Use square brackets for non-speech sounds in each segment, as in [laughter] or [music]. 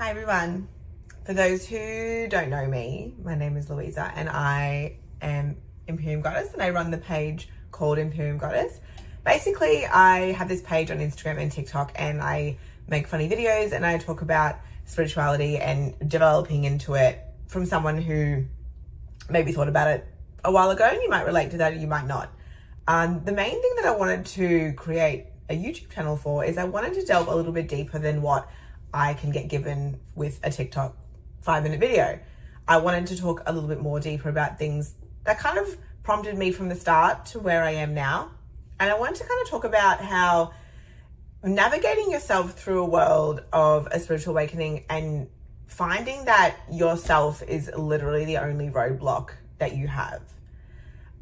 Hi everyone. For those who don't know me, my name is Louisa and I am Imperium Goddess and I run the page called Imperium Goddess. Basically, I have this page on Instagram and TikTok and I make funny videos and I talk about spirituality and developing into it from someone who maybe thought about it a while ago and you might relate to that or you might not. Um, the main thing that I wanted to create a YouTube channel for is I wanted to delve a little bit deeper than what I can get given with a TikTok five minute video. I wanted to talk a little bit more deeper about things that kind of prompted me from the start to where I am now. And I wanted to kind of talk about how navigating yourself through a world of a spiritual awakening and finding that yourself is literally the only roadblock that you have.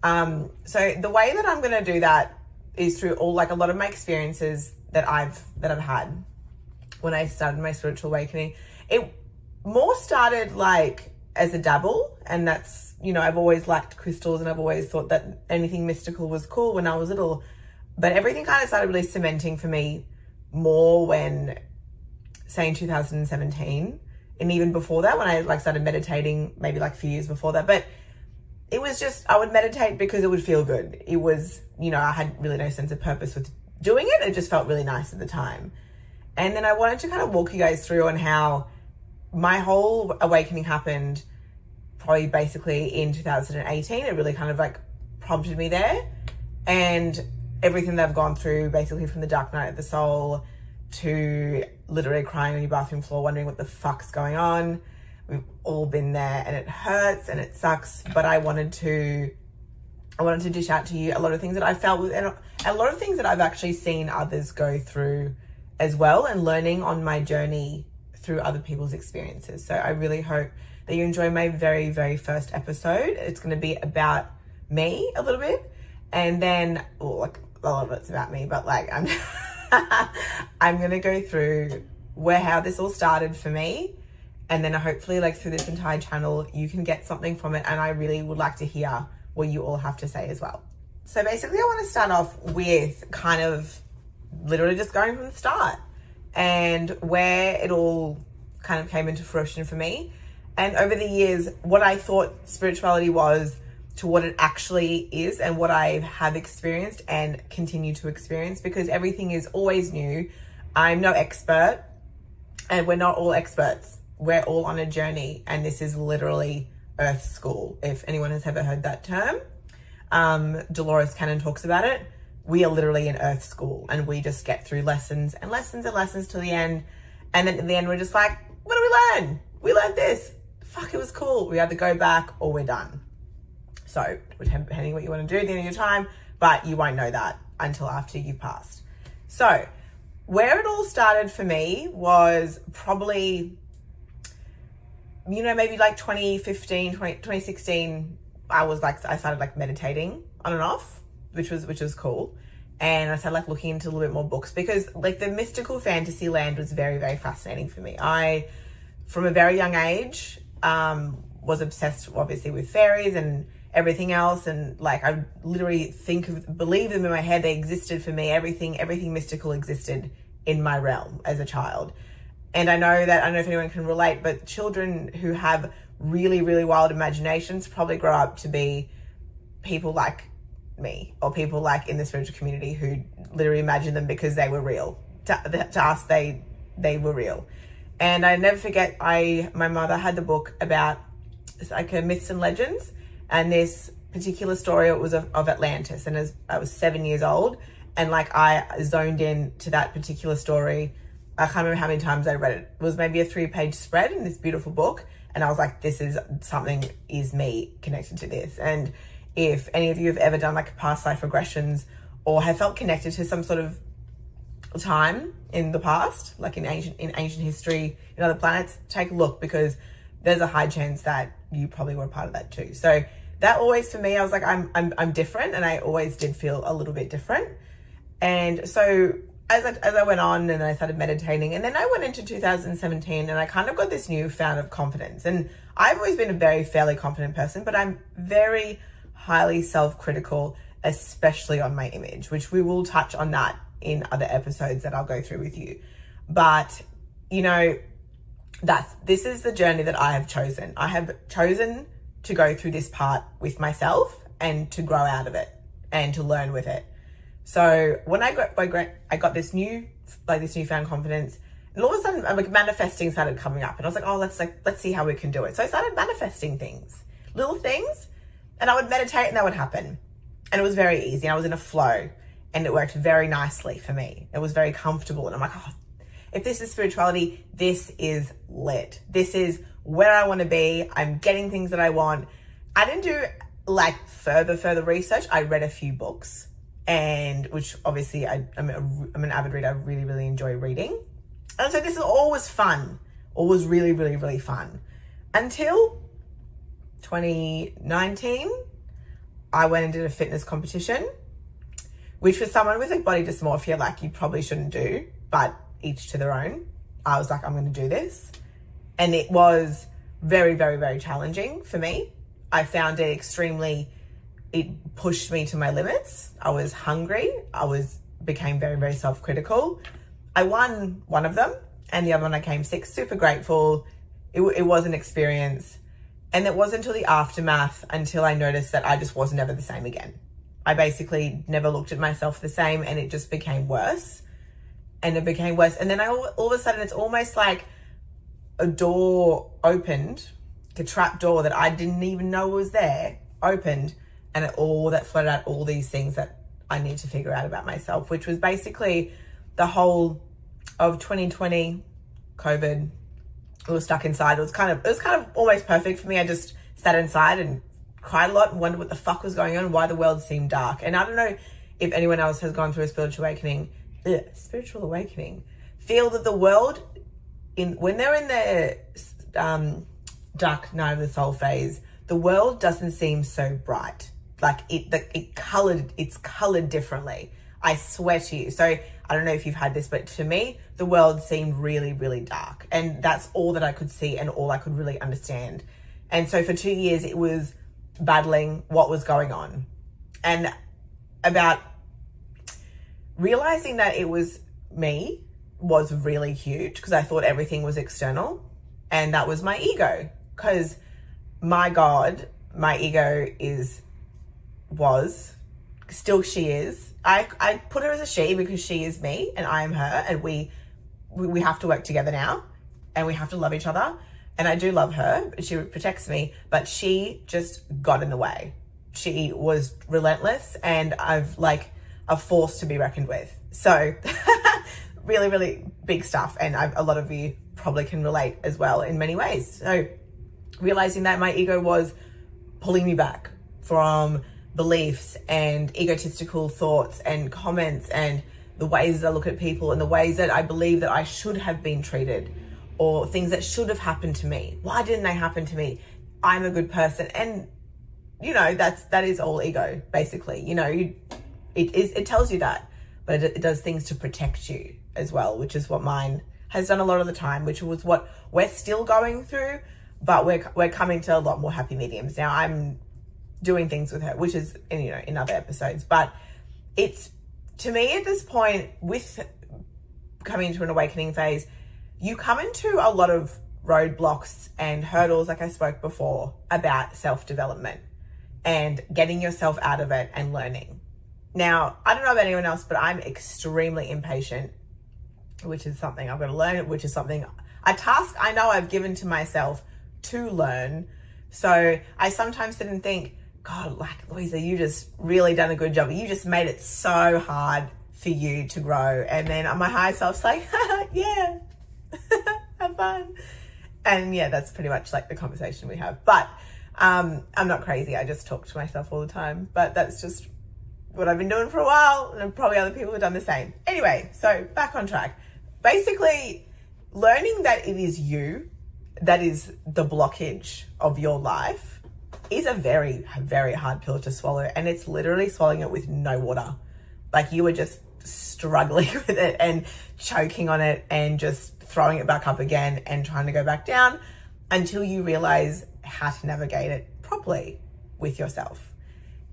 Um, so the way that I'm going to do that is through all like a lot of my experiences that I've that I've had when I started my spiritual awakening. It more started like as a dabble, and that's you know I've always liked crystals, and I've always thought that anything mystical was cool when I was little. But everything kind of started really cementing for me more when, say, in 2017, and even before that, when I like started meditating, maybe like a few years before that, but it was just I would meditate because it would feel good. It was, you know, I had really no sense of purpose with doing it. It just felt really nice at the time. And then I wanted to kind of walk you guys through on how my whole awakening happened probably basically in 2018. It really kind of like prompted me there. And everything that I've gone through, basically from the dark night of the soul to literally crying on your bathroom floor, wondering what the fuck's going on We've all been there and it hurts and it sucks, but I wanted to I wanted to dish out to you a lot of things that I felt with and a lot of things that I've actually seen others go through as well and learning on my journey through other people's experiences. So I really hope that you enjoy my very, very first episode. It's going to be about me a little bit. And then, well, like a lot of it's about me, but like I'm, [laughs] I'm going to go through where, how this all started for me and then hopefully like through this entire channel you can get something from it and I really would like to hear what you all have to say as well. So basically I want to start off with kind of literally just going from the start and where it all kind of came into fruition for me. And over the years, what I thought spirituality was to what it actually is and what I have experienced and continue to experience because everything is always new. I'm no expert and we're not all experts we're all on a journey and this is literally earth school if anyone has ever heard that term um, dolores cannon talks about it we are literally in earth school and we just get through lessons and lessons and lessons to the end. And then at the end we're just like what do we learn? We learned this. Fuck it was cool. We either go back or we're done. So depending what you want to do at the end of your time but you won't know that until after you've passed. So where it all started for me was probably you know, maybe like 2015, 20, 2016, I was like, I started like meditating on and off, which was, which was cool. And I started like looking into a little bit more books because like the mystical fantasy land was very, very fascinating for me. I, from a very young age, um, was obsessed obviously with fairies and everything else. And like, I literally think of, believe them in my head. They existed for me. Everything, everything mystical existed in my realm as a child. And I know that, I don't know if anyone can relate, but children who have really, really wild imaginations probably grow up to be people like me or people like in the spiritual community who literally imagine them because they were real. To, to us, they they were real. And I never forget, I my mother had the book about like myths and legends, and this particular story it was of, of Atlantis. And as I was seven years old, and like I zoned in to that particular story I can't remember how many times I read it. It was maybe a three page spread in this beautiful book. And I was like, this is something is me connected to this. And if any of you have ever done like past life regressions or have felt connected to some sort of time in the past, like in ancient in ancient history, in other planets, take a look because there's a high chance that you probably were part of that too. So that always for me, I was like, I'm I'm I'm different, and I always did feel a little bit different. And so as I, as I went on and I started meditating, and then I went into 2017 and I kind of got this new found of confidence. And I've always been a very fairly confident person, but I'm very highly self critical, especially on my image, which we will touch on that in other episodes that I'll go through with you. But, you know, that's this is the journey that I have chosen. I have chosen to go through this part with myself and to grow out of it and to learn with it. So when I got I got this new like this newfound confidence, and all of a sudden like manifesting started coming up, and I was like, oh, let's like let's see how we can do it. So I started manifesting things, little things, and I would meditate and that would happen, and it was very easy. I was in a flow, and it worked very nicely for me. It was very comfortable, and I'm like, oh, if this is spirituality, this is lit. This is where I want to be. I'm getting things that I want. I didn't do like further, further research. I read a few books and which obviously I, I'm, a, I'm an avid reader. I really, really enjoy reading. And so this is always fun, always really, really, really fun until 2019. I went and did a fitness competition, which for someone with like body dysmorphia, like you probably shouldn't do, but each to their own. I was like, I'm going to do this. And it was very, very, very challenging for me. I found it extremely, it pushed me to my limits. I was hungry. I was, became very, very self critical. I won one of them and the other one I came sixth. Super grateful. It, it was an experience. And it wasn't until the aftermath until I noticed that I just was never the same again. I basically never looked at myself the same and it just became worse and it became worse. And then I all, all of a sudden, it's almost like a door opened, a trap door that I didn't even know was there opened, and it all that flooded out all these things that I need to figure out about myself, which was basically the whole of 2020, COVID. I was stuck inside. It was kind of it was kind of almost perfect for me. I just sat inside and cried a lot and wondered what the fuck was going on, why the world seemed dark. And I don't know if anyone else has gone through a spiritual awakening ugh, spiritual awakening feel that the world in when they're in their um, dark night of the soul phase the world doesn't seem so bright like it the, it colored it's colored differently i swear to you. So i don't know if you've had this but to me the world seemed really really dark. And that's all that i could see and all i could really understand. And so for two years it was battling what was going on. And about realizing that it was me was really huge because I thought everything was external and that was my ego. Because my god my ego is was still she is I, I put her as a she because she is me and I am her and we, we we have to work together now and we have to love each other and I do love her she protects me but she just got in the way she was relentless and I've like a force to be reckoned with. So, [laughs] really, really big stuff. And I've, a lot of you probably can relate as well in many ways. So, realizing that my ego was pulling me back from beliefs and egotistical thoughts and comments and the ways that I look at people and the ways that I believe that I should have been treated or things that should have happened to me. Why didn't they happen to me? I'm a good person. And you know, that's that is all ego, basically. You know, you it is it tells you that, but it, it does things to protect you as well, which is what mine has done a lot of the time, which was what we're still going through, but we're we're coming to a lot more happy mediums now. I'm doing things with her, which is you know in other episodes, but it's to me at this point with coming into an awakening phase, you come into a lot of roadblocks and hurdles, like I spoke before about self development and getting yourself out of it and learning. Now, I don't know about anyone else, but I'm extremely impatient, which is something I've got to learn, which is something, a task I know I've given to myself to learn. So I sometimes sit and think, God, like Louisa, you just really done a good job. You just made it so hard for you to grow. And then my higher self's like, [laughs] yeah, [laughs] have fun. And yeah, that's pretty much like the conversation we have. But um, I'm not crazy. I just talk to myself all the time. But that's just what I've been doing for a while, and probably other people have done the same. Anyway, so back on track. Basically, learning that it is you that is the blockage of your life is a very, very hard pill to swallow. And it's literally swallowing it with no water. Like you were just struggling [laughs] with it and choking on it and just throwing it back up again and trying to go back down until you realize how to navigate it properly with yourself.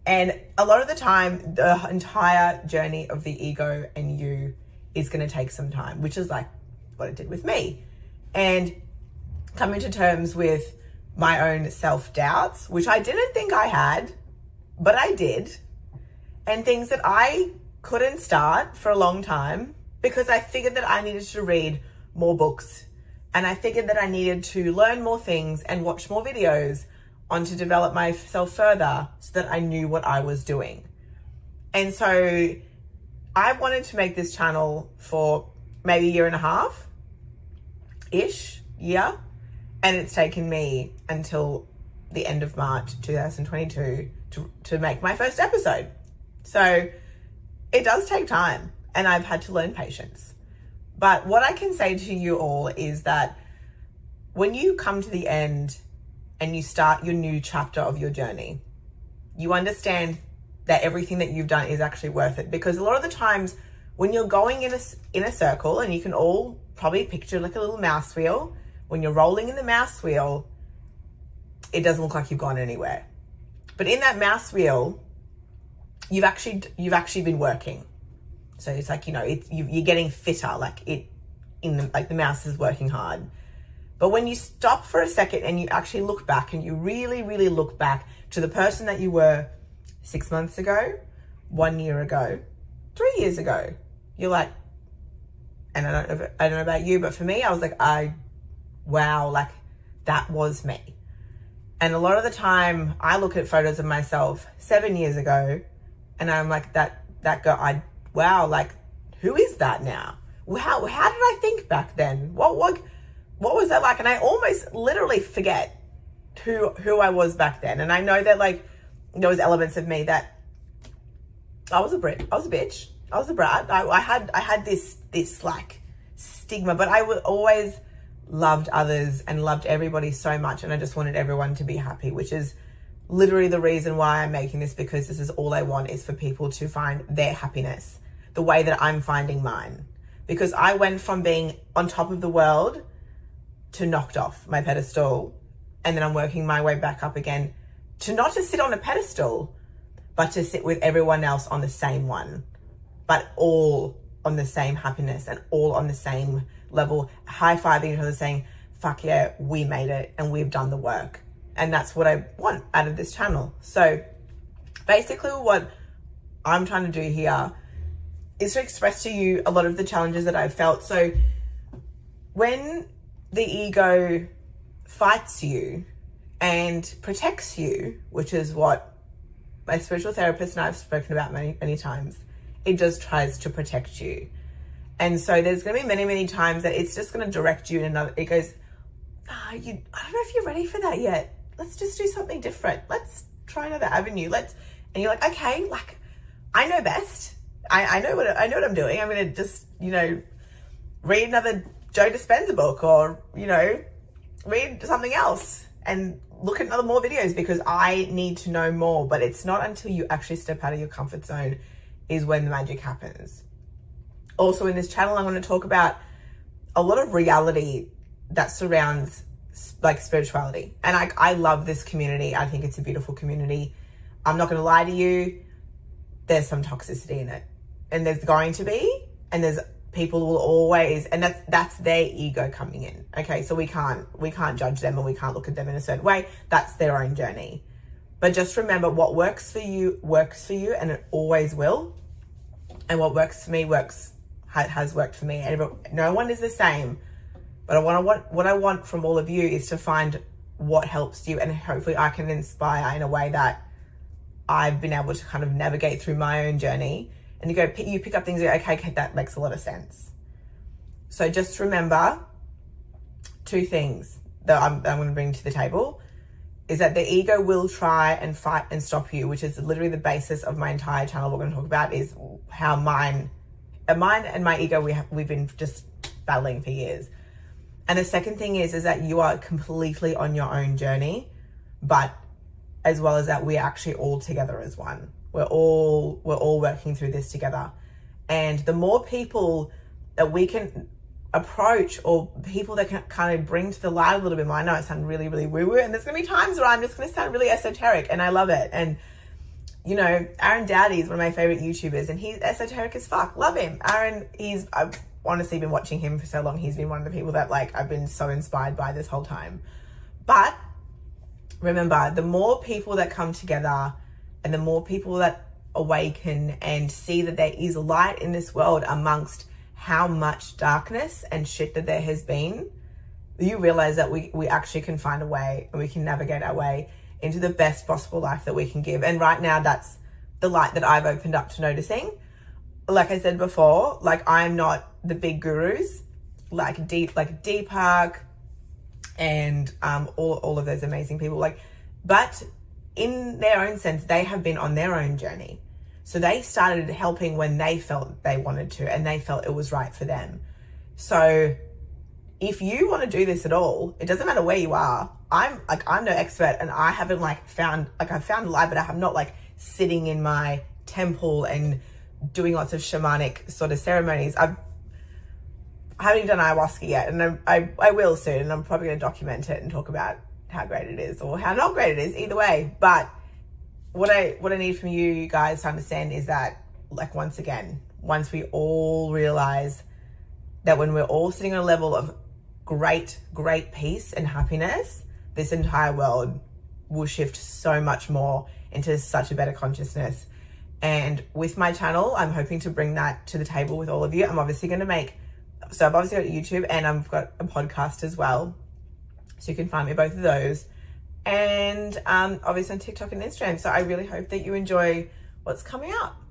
And a lot of the time, the entire journey of the ego and you is going to take some time, which is like what it did with me. And coming to terms with my own self doubts, which I didn't think I had, but I did, and things that I couldn't start for a long time because I figured that I needed to read more books and I figured that I needed to learn more things and watch more videos on to develop myself further so that I knew what I was doing. And so I wanted to make this channel for maybe a year and a half ish, year. And it's taken me until the end of March 2022 to, to make my first episode. So it does take time and I've had to learn patience. But what I can say to you all is that when you come to the end and you start your new chapter of your journey, you understand that everything that you've done is actually worth it. Because a lot of the times when you're going in a, in a circle, and you can all probably picture like a little mouse wheel, when you're rolling in the mouse wheel, it doesn't look like you've gone anywhere. But in that mouse wheel, you've actually you've actually been working. So it's like you know it, you, you're getting fitter. Like it in the, like the mouse is working hard. But when you stop for a second and you actually look back and you really, really look back to the person that you were six months ago, one year ago, three years ago, you're like, and I don't know, if, I don't know about you, but for me, I was like, I, wow, like that was me. And a lot of the time I look at photos of myself seven years ago and I'm like, that, that girl, I, wow, like, who is that now? How, how did I think back then? What, what, what was that like? And I almost literally forget who, who I was back then. And I know that like, there was elements of me that I was a Brit, I was a bitch, I was a brat. I, I had, I had this, this like stigma, but I would always loved others and loved everybody so much. And I just wanted everyone to be happy, which is literally the reason why I'm making this because this is all I want is for people to find their happiness the way that I'm finding mine. Because I went from being on top of the world to knocked off my pedestal and then I'm working my way back up again to not to sit on a pedestal, but to sit with everyone else on the same one, but all on the same happiness and all on the same level, high fiving each other saying, fuck yeah, we made it and we've done the work. And that's what I want out of this channel. So basically what I'm trying to do here is to express to you a lot of the challenges that I've felt. So when the ego fights you and protects you, which is what my spiritual therapist and I've spoken about many, many times, it just tries to protect you. And so there's going to be many, many times that it's just going to direct you in another, it goes, ah, you, I don't know if you're ready for that yet. Let's just do something different. Let's try another avenue. Let's, and you're like, okay, like I know best. I, I know what, I know what I'm doing. I'm going to just, you know, read another Joe Dispenza book or, you know, read something else and look at other more videos because I need to know more. But it's not until you actually step out of your comfort zone is when the magic happens also in this channel, I'm going to talk about a lot of reality that surrounds like spirituality. And I, I love this community. I think it's a beautiful community. I'm not going to lie to you. There's some toxicity in it and there's going to be, and there's people will always, and that's, that's their ego coming in. Okay. So we can't, we can't judge them and we can't look at them in a certain way. That's their own journey. But just remember what works for you works for you and it always will. And what works for me works has worked for me. And no one is the same. But I want what what I want from all of you is to find what helps you, and hopefully I can inspire in a way that I've been able to kind of navigate through my own journey. And you go, you pick up things, okay, okay, that makes a lot of sense. So just remember two things that I'm, I'm going to bring to the table is that the ego will try and fight and stop you, which is literally the basis of my entire channel. We're going to talk about is how mine uh, mine and my ego, we have, we've been just battling for years. And the second thing is, is that you are completely on your own journey, but as well as that, we're actually all together as one. We're all, we're all working through this together. And the more people that we can approach or people that can kind of bring to the light a little bit more, I know it sounds really, really woo woo. And there's to be times where I'm just to sound really esoteric and I love it. And you know, Aaron Doughty is one of my favorite YouTubers and he's esoteric as fuck. Love him. Aaron, he's, I've honestly been watching him for so long. He's been one of the people that like I've been so inspired by this whole time. But remember, the more people that come together and the more people that awaken and see that there is light in this world amongst how much darkness and shit that there has been, you realize that we, we actually can find a way and we can navigate our way into the best possible life that we can give. And right now, that's the light that I've opened up to noticing. Like I said before, like I'm not the big gurus, like deep, like Deepak and um, all, all of those amazing people. Like, but in their own sense, they have been on their own journey. So they started helping when they felt they wanted to and they felt it was right for them. So if you want to do this at all, it doesn't matter where you are. I'm like I'm no expert and I haven't like found like I've found light, but I have not like sitting in my temple and doing lots of shamanic sort of ceremonies. I've I haven't done ayahuasca yet, and I, I, I will soon, and I'm probably going to document it and talk about how great it is or how not great it is, either way. But what I what I need from you guys to understand is that, like once again, once we all realize that when we're all sitting on a level of great, great peace and happiness, this entire world will shift so much more into such a better consciousness. And with my channel, I'm hoping to bring that to the table with all of you. I'm obviously going to make, so I've obviously got YouTube and I've got a podcast as well. So you can find me both of those. And um, obviously on TikTok and Instagram. So I really hope that you enjoy what's coming up.